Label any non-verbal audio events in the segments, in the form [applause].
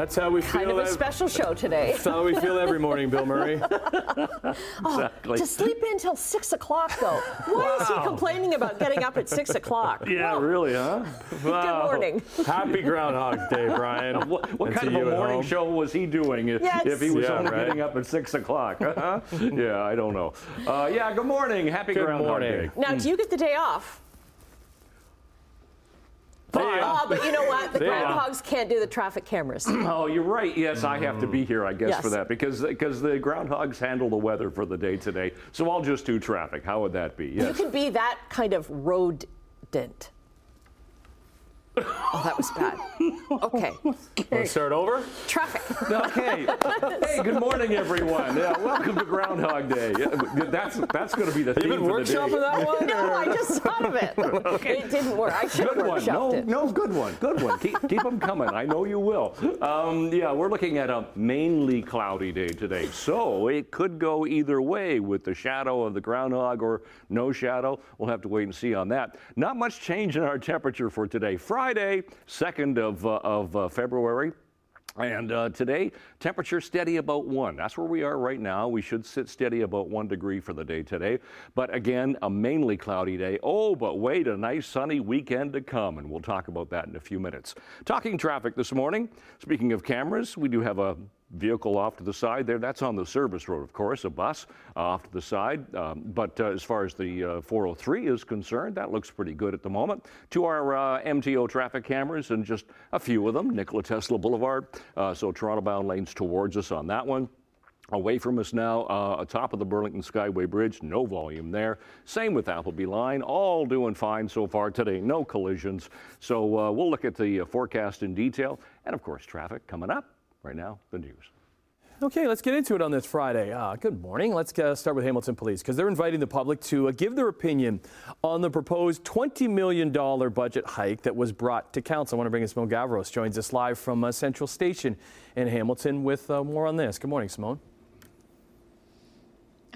That's how we kind feel. Kind of a special show today. That's how we feel every morning, Bill Murray. [laughs] exactly. To sleep in till six o'clock, though. Why is he complaining about getting up at six o'clock? Yeah, Well, really, huh? [laughs] Good morning. Happy Groundhog Day, Brian. [laughs] What, what kind of a morning show was he doing if, Yes. if he was Yeah, only right. getting up at six o'clock? huh? yeah, I don't know. Uh, yeah, good morning. Happy Good Groundhog morning. Day. Now, do you get the day off? Fine. Oh, but you know what? The See ya. groundhogs can't do the traffic cameras. [clears throat] Oh, you're right. Yes, I have to be here, I guess, Yes. for that because because the groundhogs handle the weather for the day today. So I'll just do traffic. How would that be? You Yes. could be that kind of rodent. Oh, that was bad. [laughs] Okay. Want to start over? Traffic. Okay. [laughs] Hey, good morning, everyone. Yeah, welcome to Groundhog Day. Yeah, that's that's going to be the theme been for the day. workshopping that one? No, I just thought of it. [laughs] okay. It didn't work. I should have Good one. workshopped No, it. no, good one. Good one. Keep, keep them coming. I know you will. Um, yeah, we're looking at a mainly cloudy day today. So it could go either way with the shadow of the groundhog or no shadow. We'll have to wait and see on that. Not much change in our temperature for today. Friday, 2nd of, uh, of uh, February. And uh, today, temperature steady about one. That's where we are right now. We should sit steady about one degree for the day today. But again, a mainly cloudy day. Oh, but wait, a nice sunny weekend to come. And we'll talk about that in a few minutes. Talking traffic this morning. Speaking of cameras, we do have a vehicle off to the side there. That's on the service road, of course, a bus uh, off to the side. Um, but uh, as far as the uh, 403 is concerned, that looks pretty good at the moment. To our uh, MTO traffic cameras, and just a few of them, Nikola Tesla Boulevard. Uh, so Toronto bound lanes towards us on that one. Away from us now, uh, atop of the Burlington Skyway Bridge, no volume there. Same with Appleby Line, all doing fine so far today, no collisions. So we'll look at the forecast in detail, and of course, traffic coming up. Right now, the news. Okay, let's get into it on this Friday. Uh, good morning. Let's uh, start with Hamilton Police because they're inviting the public to uh, give their opinion on the proposed $20 million budget hike that was brought to council. I want to bring in Simone Gavros, joins us live from uh, Central Station in Hamilton with uh, more on this. Good morning, Simone.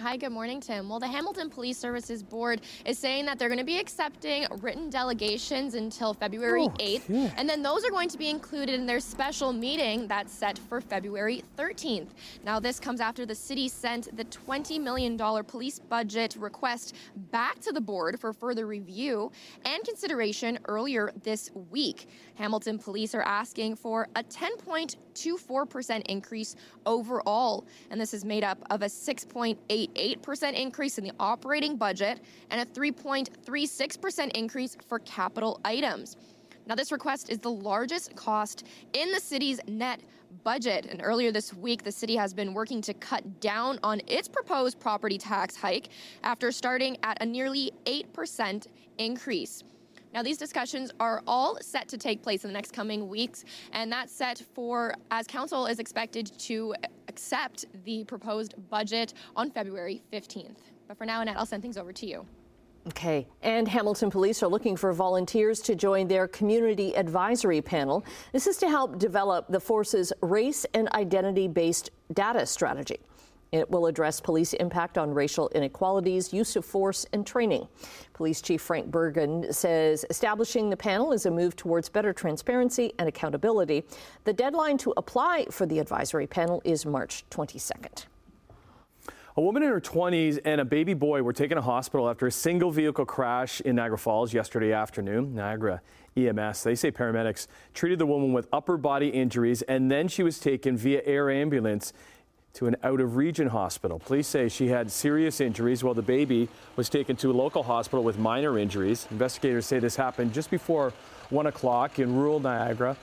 Hi, good morning, Tim. Well, the Hamilton Police Services Board is saying that they're going to be accepting written delegations until February 8th, and then those are going to be included in their special meeting that's set for February 13th. Now, this comes after the city sent the $20 million police budget request back to the board for further review and consideration earlier this week. Hamilton Police are asking for a 10.24% increase overall, and this is made up of a 6.88% increase in the operating budget and a 3.36% increase for capital items. Now, this request is the largest cost in the city's net budget. And earlier this week, the city has been working to cut down on its proposed property tax hike after starting at a nearly 8% increase. Now, these discussions are all set to take place in the next coming weeks, and that's set for as council is expected to accept the proposed budget on February 15th. But for now, Annette, I'll send things over to you. Okay, and Hamilton Police are looking for volunteers to join their community advisory panel. This is to help develop the force's race and identity based data strategy. It will address police impact on racial inequalities, use of force, and training. Police Chief Frank Bergen says establishing the panel is a move towards better transparency and accountability. The deadline to apply for the advisory panel is March 22nd. A woman in her 20s and a baby boy were taken to hospital after a single vehicle crash in Niagara Falls yesterday afternoon. Niagara EMS, they say paramedics treated the woman with upper body injuries and then she was taken via air ambulance to an out of region hospital. Police say she had serious injuries while the baby was taken to a local hospital with minor injuries. Investigators say this happened just before 1 o'clock in rural Niagara.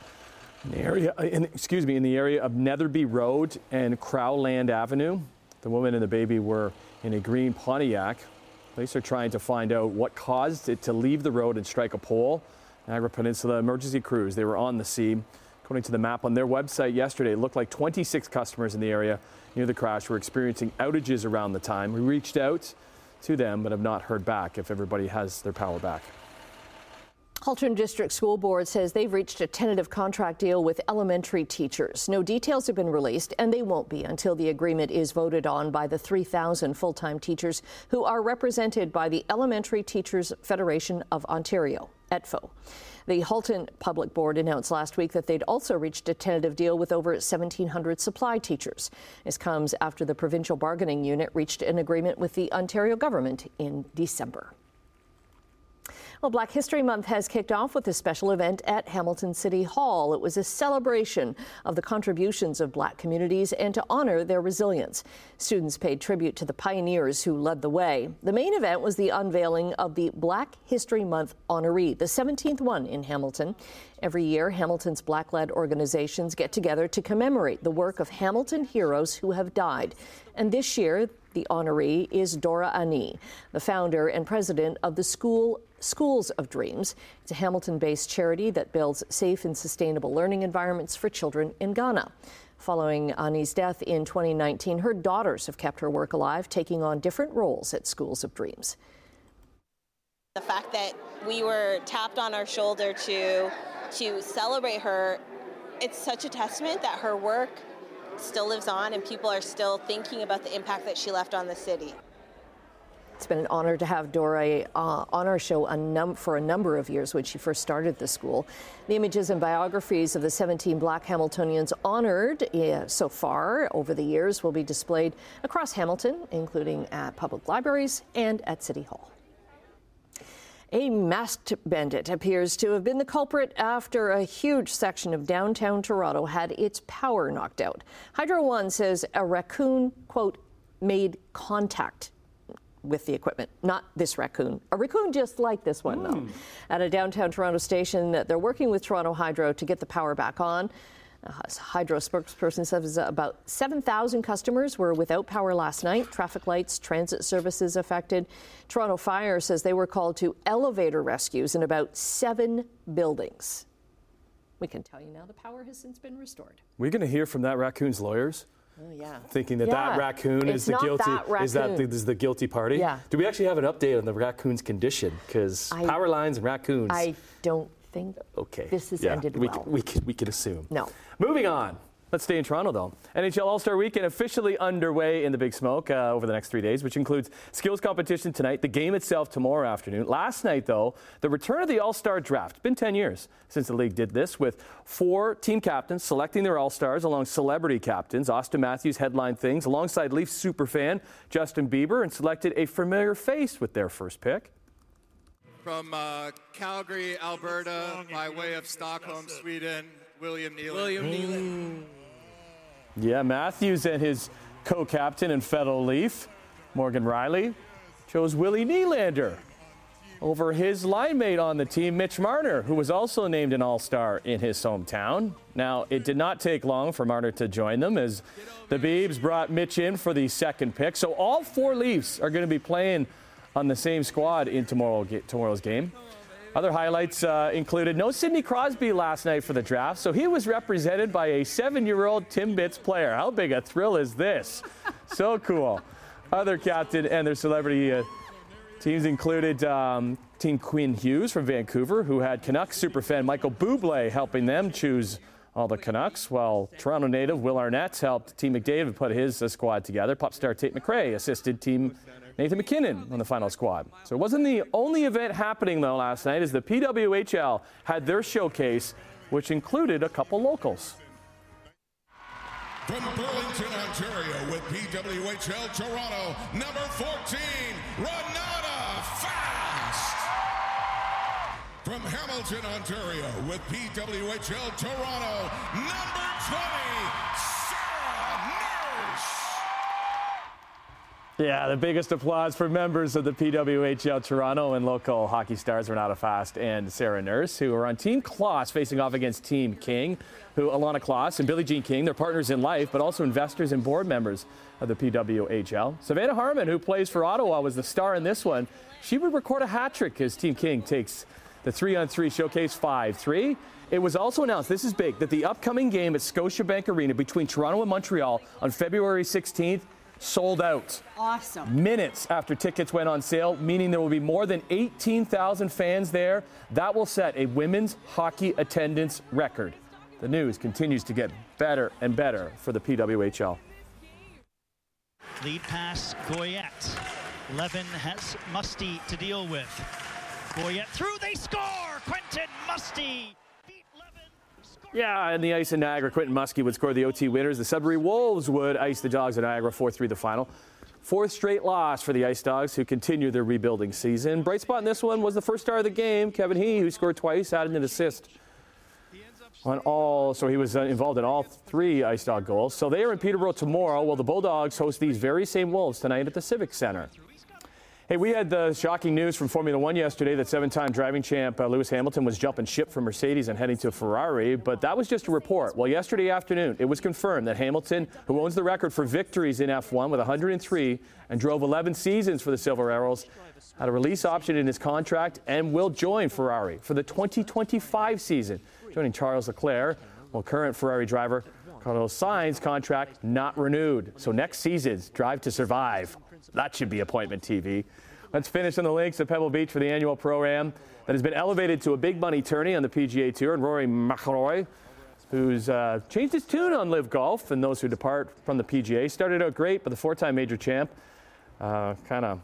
In the area, in, excuse me, in the area of Netherby Road and Crowland Avenue. The woman and the baby were in a green Pontiac. Police are trying to find out what caused it to leave the road and strike a pole. Niagara Peninsula emergency crews, they were on the scene. According to the map on their website yesterday, it looked like 26 customers in the area near the crash were experiencing outages around the time. We reached out to them but have not heard back if everybody has their power back. Halton District School Board says they've reached a tentative contract deal with elementary teachers. No details have been released, and they won't be until the agreement is voted on by the 3,000 full time teachers who are represented by the Elementary Teachers Federation of Ontario. ETFO. The Halton Public Board announced last week that they'd also reached a tentative deal with over 1,700 supply teachers. This comes after the provincial bargaining unit reached an agreement with the Ontario government in December. Well, Black History Month has kicked off with a special event at Hamilton City Hall. It was a celebration of the contributions of black communities and to honor their resilience. Students paid tribute to the pioneers who led the way. The main event was the unveiling of the Black History Month honoree, the 17th one in Hamilton. Every year, Hamilton's black led organizations get together to commemorate the work of Hamilton heroes who have died. And this year, the honoree is Dora Ani, the founder and president of the School Schools of Dreams. It's a Hamilton based charity that builds safe and sustainable learning environments for children in Ghana. Following Ani's death in 2019, her daughters have kept her work alive, taking on different roles at Schools of Dreams. The fact that we were tapped on our shoulder to to celebrate her, it's such a testament that her work still lives on and people are still thinking about the impact that she left on the city. It's been an honor to have Dora uh, on our show a num- for a number of years when she first started the school. The images and biographies of the 17 black Hamiltonians honored uh, so far over the years will be displayed across Hamilton, including at public libraries and at City Hall. A masked bandit appears to have been the culprit after a huge section of downtown Toronto had its power knocked out. Hydro One says a raccoon, quote, made contact with the equipment. Not this raccoon. A raccoon just like this one, mm. though. Hmm. At a downtown Toronto station, they're working with Toronto Hydro to get the power back on. A Hydro spokesperson says about 7,000 customers were without power last night. Traffic lights, transit services affected. Toronto Fire says they were called to elevator rescues in about seven buildings. We can tell you now the power has since been restored. We're going to hear from that raccoon's lawyers. Oh, yeah. Thinking that yeah. that raccoon it's is the guilty that is that the, is the guilty party. Yeah. Do we actually have an update on the raccoon's condition? Because power lines and raccoons. I don't think okay. this has yeah. ended we, well. We could, we could assume. No. Moving on. Let's stay in Toronto, though. NHL All Star Weekend officially underway in the Big Smoke uh, over the next three days, which includes skills competition tonight, the game itself tomorrow afternoon. Last night, though, the return of the All Star draft. It's been 10 years since the league did this, with four team captains selecting their All Stars along celebrity captains. Auston Matthews headlined things alongside Leafs superfan Justin Bieber and selected a familiar face with their first pick. From uh, Calgary, Alberta, by way of Stockholm, Sweden, William Nylander. William Nylander. Yeah, Matthews and his co captain and fellow Leaf, Morgan Rielly, chose Willie Nylander over his line mate on the team, Mitch Marner, who was also named an All Star in his hometown. Now, it did not take long for Marner to join them as the Beebs brought Mitch in for the second pick. So all four Leafs are going to be playing on the same squad in tomorrow, tomorrow's game. Other highlights uh, included no Sidney Crosby last night for the draft, so he was represented by a seven year old Timbits player. How big a thrill is this? [laughs] so cool. Other captain and their celebrity uh, teams included um, Team Quinn Hughes from Vancouver, who had Canucks superfan Michael Bublé helping them choose all the Canucks, while Toronto native Will Arnett helped Team McDavid put his uh, squad together. Pop star Tate McRae assisted Team Nathan MacKinnon on the final squad. So it wasn't the only event happening, though, last night, as the PWHL had their showcase, which included a couple locals. From Burlington, Ontario, with PWHL Toronto, number 14, Renata Fast. From Hamilton, Ontario, with PWHL Toronto, number 20, Yeah, the biggest applause for members of the PWHL Toronto and local hockey stars Renata Fast and Sarah Nurse, who are on Team Kloss facing off against Team King, who Ilana Kloss and Billie Jean King, they're partners in life, but also investors and board members of the PWHL. Savannah Harmon, who plays for Ottawa, was the star in this one. She would record a hat trick as Team King takes the three on three showcase 5 3. It was also announced, this is big, that the upcoming game at Scotiabank Arena between Toronto and Montreal on February 16th sold out. Awesome. Minutes after tickets went on sale, meaning there will be more than 18,000 fans there. That will set a women's hockey attendance record. The news continues to get better and better for the PWHL. Lead pass, Goyette. Levin has Musty to deal with. Goyette through, they score! Quentin Musty. Yeah, and the ice in Niagara, Quentin Musty would score the OT winners. The Sudbury Wolves would ice the Dogs of Niagara 4 3 the final. Fourth straight loss for the Ice Dogs, who continue their rebuilding season. Bright spot in this one was the first star of the game, Kevin He, who scored twice, added an assist on all. So he was uh, involved in all three Ice Dog goals. So they are in Peterborough tomorrow, while the Bulldogs host these very same Wolves tonight at the Civic Center. Hey, we had the shocking news from Formula One yesterday that seven time driving champ uh, Lewis Hamilton was jumping ship from Mercedes and heading to Ferrari, but that was just a report. Well, yesterday afternoon, it was confirmed that Hamilton, who owns the record for victories in F1 with 103 and drove 11 seasons for the Silver Arrows, had a release option in his contract and will join Ferrari for the 2025 season, joining Charles Leclerc, while current Ferrari driver Carlos Sainz contract not renewed. So next season's Drive to Survive that should be appointment TV. Let's finish on the links at Pebble Beach for the annual pro-am that has been elevated to a big money tourney on the PGA Tour. And Rory McIlroy, who's uh, changed his tune on LIV Golf and those who depart from the PGA, started out great, but the four-time major champ uh, kind of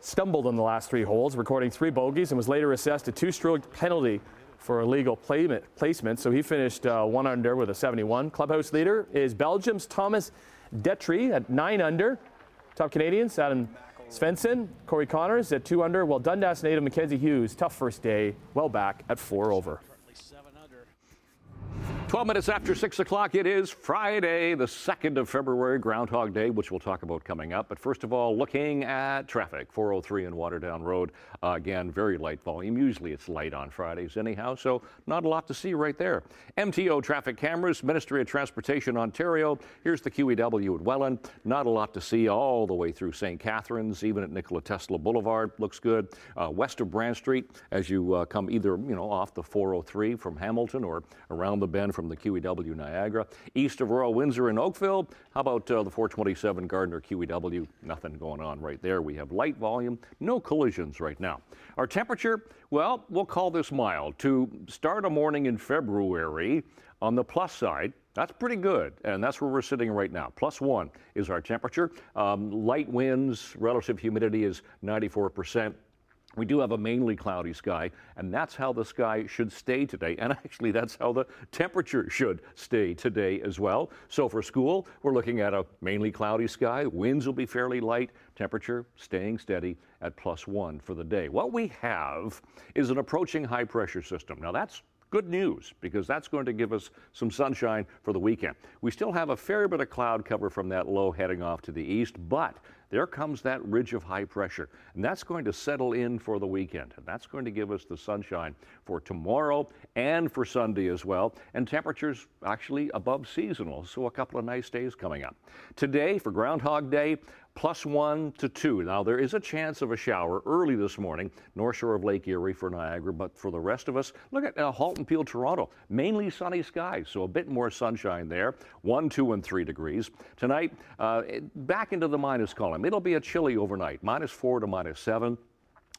stumbled on the last three holes, recording three bogeys, and was later assessed a two-stroke penalty for illegal placement. So he finished uh, one under with a 71. Clubhouse leader is Belgium's Thomas Detry at nine under. Top Canadians, Adam Svensson, Corey Conners at two under, while Dundas native Mackenzie Hughes, tough first day, well back at four over. 12 minutes after 6 o'clock, it is Friday, the 2nd of February, Groundhog Day, which we'll talk about coming up. But first of all, looking at traffic, 403 and Waterdown Road. Uh, again, very light volume. Usually it's light on Fridays, anyhow, so not a lot to see right there. MTO traffic cameras, Ministry of Transportation Ontario. Here's the QEW at Welland. Not a lot to see all the way through St. Catharines, even at Nikola Tesla Boulevard. Looks good. Uh, west of Brant Street, as you uh, come either you know off the 403 from Hamilton or around the bend from the QEW Niagara. East of Royal Windsor in Oakville, how about uh, the 427 Gardiner QEW? Nothing going on right there. We have light volume, no collisions right now. Our temperature, well, we'll call this mild. To start a morning in February, on the plus side, that's pretty good, and that's where we're sitting right now. Plus one is our temperature. Um, light winds, relative humidity is 94 percent. We do have a mainly cloudy sky, and that's how the sky should stay today. And [laughs] actually, that's how the temperature should stay today as well. So for school, we're looking at a mainly cloudy sky. Winds will be fairly light. Temperature staying steady at plus one for the day. What we have is an approaching high pressure system. Now, that's Good news, because that's going to give us some sunshine for the weekend. We still have a fair bit of cloud cover from that low heading off to the east, but there comes that ridge of high pressure, and that's going to settle in for the weekend. And that's going to give us the sunshine for tomorrow and for Sunday as well. And temperatures actually above seasonal, so a couple of nice days coming up. Today, for Groundhog Day, plus one to two. Now, there is a chance of a shower early this morning, north shore of Lake Erie for Niagara, but for the rest of us, look at uh, Halton Peel, Toronto. Mainly sunny skies, so a bit more sunshine there. One, two, and three degrees. Tonight, uh, back into the minus column. It'll be a chilly overnight, minus four to minus seven.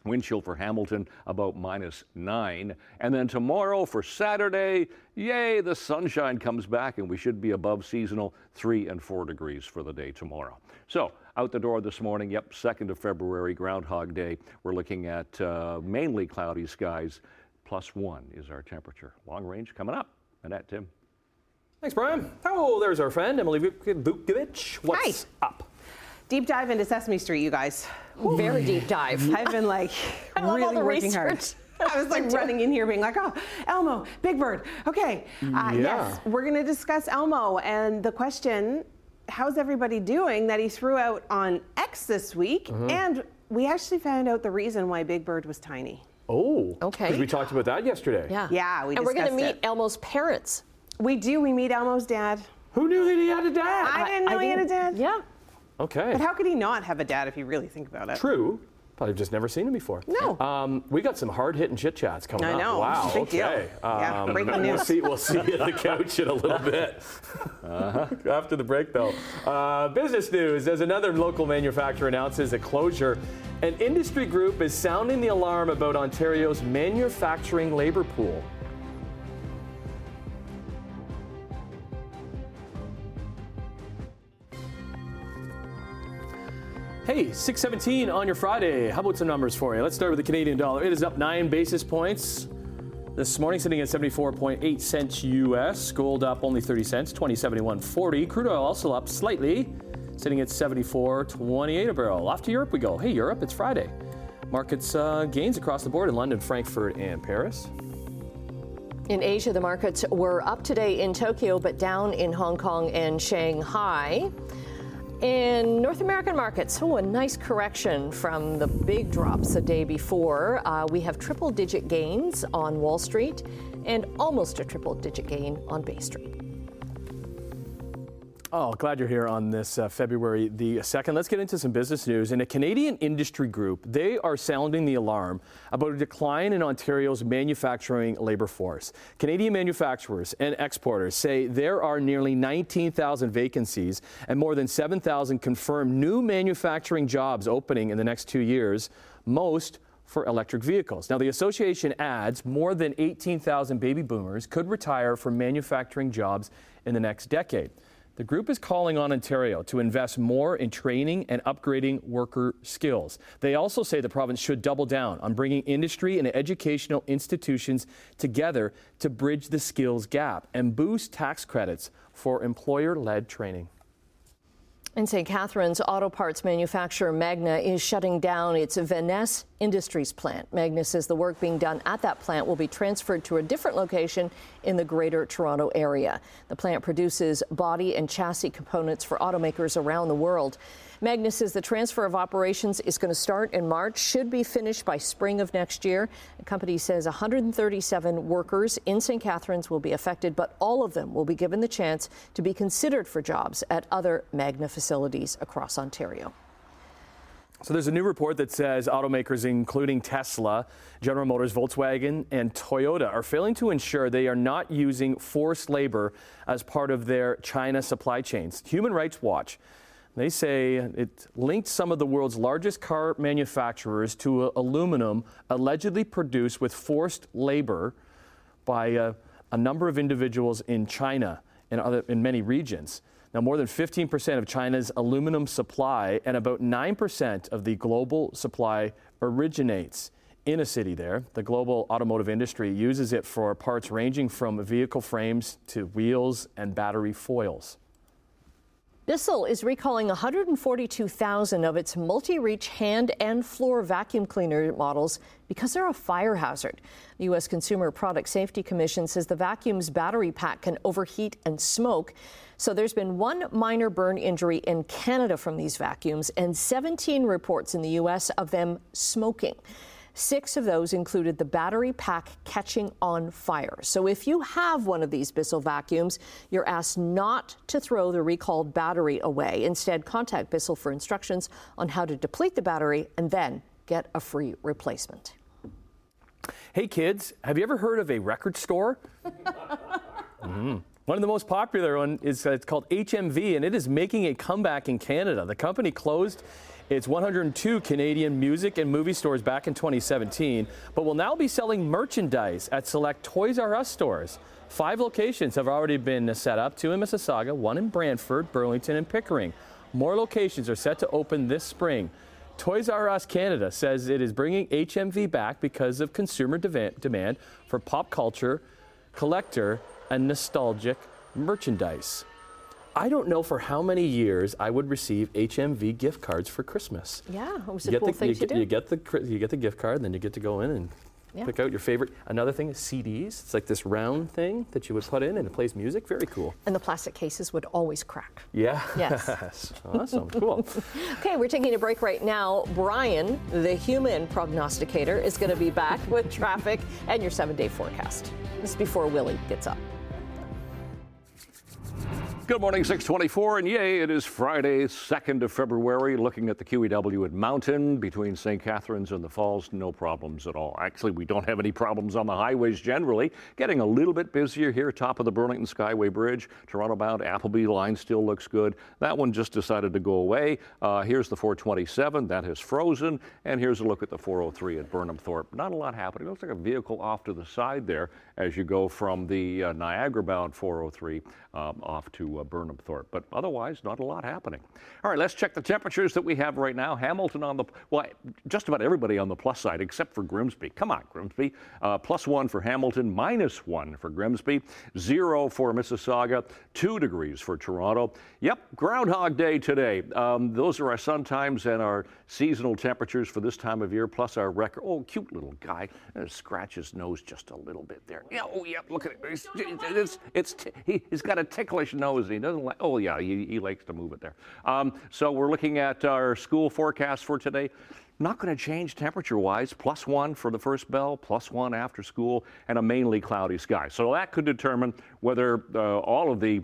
Wind chill for Hamilton about minus nine. And then tomorrow for Saturday, yay, the sunshine comes back and we should be above seasonal three and four degrees for the day tomorrow. So out the door this morning, yep, 2nd of February, Groundhog Day. We're looking at uh, mainly cloudy skies. Plus one is our temperature. Long range coming up. And Annette, Tim. Thanks, Brian. Oh, there's our friend, Emily Vukovic. What's Hi. up? Deep dive into Sesame Street, you guys. Very deep dive. I've been like [laughs] really working research. hard. [laughs] I was like [laughs] running in here being like, oh, Elmo, Big Bird. Okay. Uh, yeah. Yes, we're going to discuss Elmo. And the question how's everybody doing that he threw out on X this week? Mm-hmm. And we actually found out the reason why Big Bird was tiny. Oh, okay. Because we talked about that yesterday. Yeah. Yeah, we And we're going to meet it. Elmo's parents. We do. We meet Elmo's dad. Who knew that he had a dad? I, didn't know I he didn't. had a dad. Yeah. Okay. But how could he not have a dad if you really think about it? True. Probably just never seen him before. No. Um, we got some hard hitting chit chats coming I up. know. Wow. Big okay. Deal. Um, yeah. Breaking news. We'll see. We'll see you at the couch in a little bit. Uh-huh. After the break, though. Uh, business news: As another local manufacturer announces a closure, an industry group is sounding the alarm about Ontario's manufacturing labor pool. Hey, 617 on your Friday. How about some numbers for you? Let's start with the Canadian dollar. It is up nine basis points This morning sitting at 74.8 cents US. Gold up only 30 cents, 2071.40. Crude oil also up slightly, sitting at 74.28 a barrel. Off to Europe we go. Hey, Europe, it's Friday. Markets uh, gains across the board in London, Frankfurt, and Paris. In Asia, the markets were up today in Tokyo, but down in Hong Kong and Shanghai. In North American markets, oh, a nice correction from the big drops the day before. Uh, we have triple digit gains on Wall Street and almost a triple digit gain on Bay Street. Oh, glad you're here on this uh, February the 2nd. Let's get into some business news. In a Canadian industry group, they are sounding the alarm about a decline in Ontario's manufacturing labor force. Canadian manufacturers and exporters say there are nearly 19,000 vacancies and more than 7,000 confirmed new manufacturing jobs opening in the next two years, most for electric vehicles. Now, the association adds more than 18,000 baby boomers could retire from manufacturing jobs in the next decade. The group is calling on Ontario to invest more in training and upgrading worker skills. They also say the province should double down on bringing industry and educational institutions together to bridge the skills gap and boost tax credits for employer led training. In St. Catharines, auto parts manufacturer Magna is shutting down its Vaness Industries plant. Magna says the work being done at that plant will be transferred to a different location in the Greater Toronto area. The plant produces body and chassis components for automakers around the world. Magna says the transfer of operations is going to start in March, should be finished by spring of next year. The company says 137 workers in St. Catharines will be affected, but all of them will be given the chance to be considered for jobs at other Magna facilities across Ontario. So there's a new report that says automakers, including Tesla, General Motors, Volkswagen, and Toyota, are failing to ensure they are not using forced labor as part of their China supply chains. Human Rights Watch they say it linked some of the world's largest car manufacturers to aluminum allegedly produced with forced labor by a, a number of individuals in China and other in many regions. Now, more than 15% of China's aluminum supply and about 9% of the global supply originates in a city there. The global automotive industry uses it for parts ranging from vehicle frames to wheels and battery foils. Bissell is recalling 142,000 of its multi-reach hand and floor vacuum cleaner models because they're a fire hazard. The U.S. Consumer Product Safety Commission says the vacuum's battery pack can overheat and smoke. So there's been one minor burn injury in Canada from these vacuums and 17 reports in the U.S. of them smoking. Six of those included the battery pack catching on fire. So if you have one of these Bissell vacuums, you're asked not to throw the recalled battery away. Instead, contact Bissell for instructions on how to deplete the battery and then get a free replacement. Hey kids, have you ever heard of a record store? [laughs] mm-hmm. One of the most popular one is uh, it's called HMV, and it is making a comeback in Canada. The company closed its 102 Canadian music and movie stores back in 2017, but will now be selling merchandise at select Toys R Us stores. Five locations have already been set up, two in Mississauga, one in Brantford, Burlington, and Pickering. More locations are set to open this spring. Toys R Us Canada says it is bringing HMV back because of consumer demand for pop culture, collector, and nostalgic merchandise. I don't know for how many years I would receive HMV gift cards for Christmas. Yeah, it was a cool the, thing you, to get, do. You get the you get the gift card, then you get to go in and yeah. pick out your favorite. Another thing is CDs. It's like this round thing that you would put in, and it plays music. Very cool. And the plastic cases would always crack. Yeah. Yes. [laughs] awesome. Cool. [laughs] okay, we're taking a break right now. Brian, the human prognosticator, is going to be back with traffic and your seven-day forecast. This is before Willie gets up. Good morning, 624, and yay, it is Friday, 2nd of February, looking at the QEW at Mountain between St. Catharines and the Falls. No problems at all. Actually, we don't have any problems on the highways generally. Getting a little bit busier here, top of the Burlington Skyway Bridge. Toronto bound Appleby line still looks good. That one just decided to go away. Uh, here's the 427, that has frozen. And here's a look at the 403 at Burnhamthorpe. Not a lot happening. It looks like a vehicle off to the side there as you go from the uh, Niagara bound 403 um, off to uh, Burnhamthorpe. But otherwise, not a lot happening. All right, let's check the temperatures that we have right now. Hamilton on the, well, just about everybody on the plus side except for Grimsby. Come on, Grimsby. Uh, plus one for Hamilton, minus one for Grimsby, zero for Mississauga, two degrees for Toronto. Yep, Groundhog Day today. Um, those are our sun times and our seasonal temperatures for this time of year, plus our record. Oh, cute little guy. Uh, scratch his nose just a little bit there. Yeah, oh, yeah, look at it. It's, it's, it's he, has got a ticklish nose and he doesn't like, oh, yeah, he, he likes to move it there. Um, so we're looking at our school forecast for today. Not going to change temperature wise, plus one for the first bell, plus one after school, and a mainly cloudy sky. So that could determine whether uh, all of the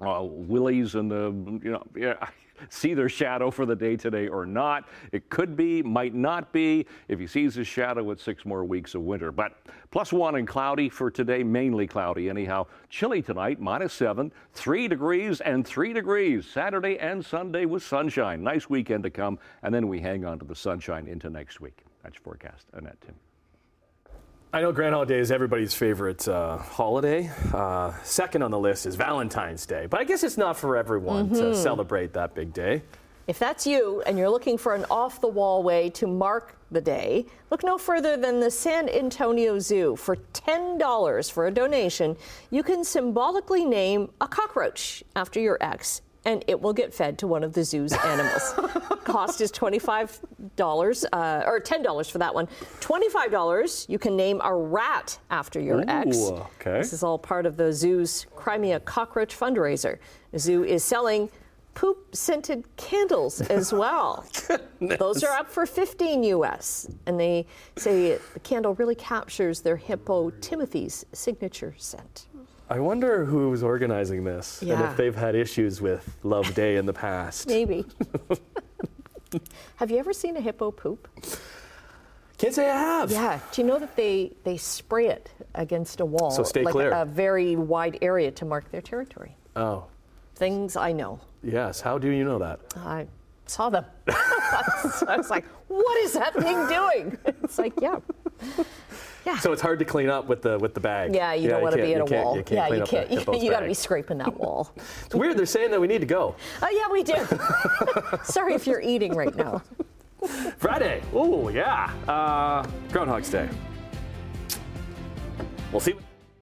uh, willies and the, you know, yeah, see their shadow for the day today or not. It could be, might not be. If he sees his shadow, it's six more weeks of winter. But plus one and cloudy for today, mainly cloudy anyhow. Chilly tonight, minus seven, three degrees and three degrees. Saturday and Sunday with sunshine. Nice weekend to come. And then we hang on to the sunshine into next week. That's forecast. Annette, Tim. I know Groundhog Day is everybody's favorite uh, holiday. Uh, second on the list is Valentine's Day, but I guess it's not for everyone mm-hmm. to celebrate that big day. If that's you and you're looking for an off the wall way to mark the day, look no further than the San Antonio Zoo. For $10 for a donation, you can symbolically name a cockroach after your ex and it will get fed to one of the zoo's [laughs] animals. Cost is $25 uh, or $10 for that one. $25, you can name a rat after your Ooh, ex. Okay. This is all part of the zoo's Cry Me a Cockroach fundraiser. The zoo is selling poop scented candles as [laughs] well. Those are up for 15 US. And they say the candle really captures their hippo Timothy's signature scent. I wonder who's organizing this yeah. and if they've had issues with Love Day in the past. Maybe. [laughs] have you ever seen a hippo poop? Can't say I have. Yeah. Do you know that they, they spray it against a wall? So stay like clear. A very wide area to mark their territory. Oh. Things I know. Yes. How do you know that? I saw them. [laughs] I was like, what is that thing doing? It's like, yeah. Yeah. So it's hard to clean up with the with the bag. Yeah, you yeah, don't want to be at a wall. You yeah, you can't. [laughs] You, you got to be scraping that wall. [laughs] it's weird. They're saying that we need to go. Oh yeah, we do. [laughs] Sorry if you're eating right now. Friday. Oh yeah. Uh, Groundhog's Day. We'll see.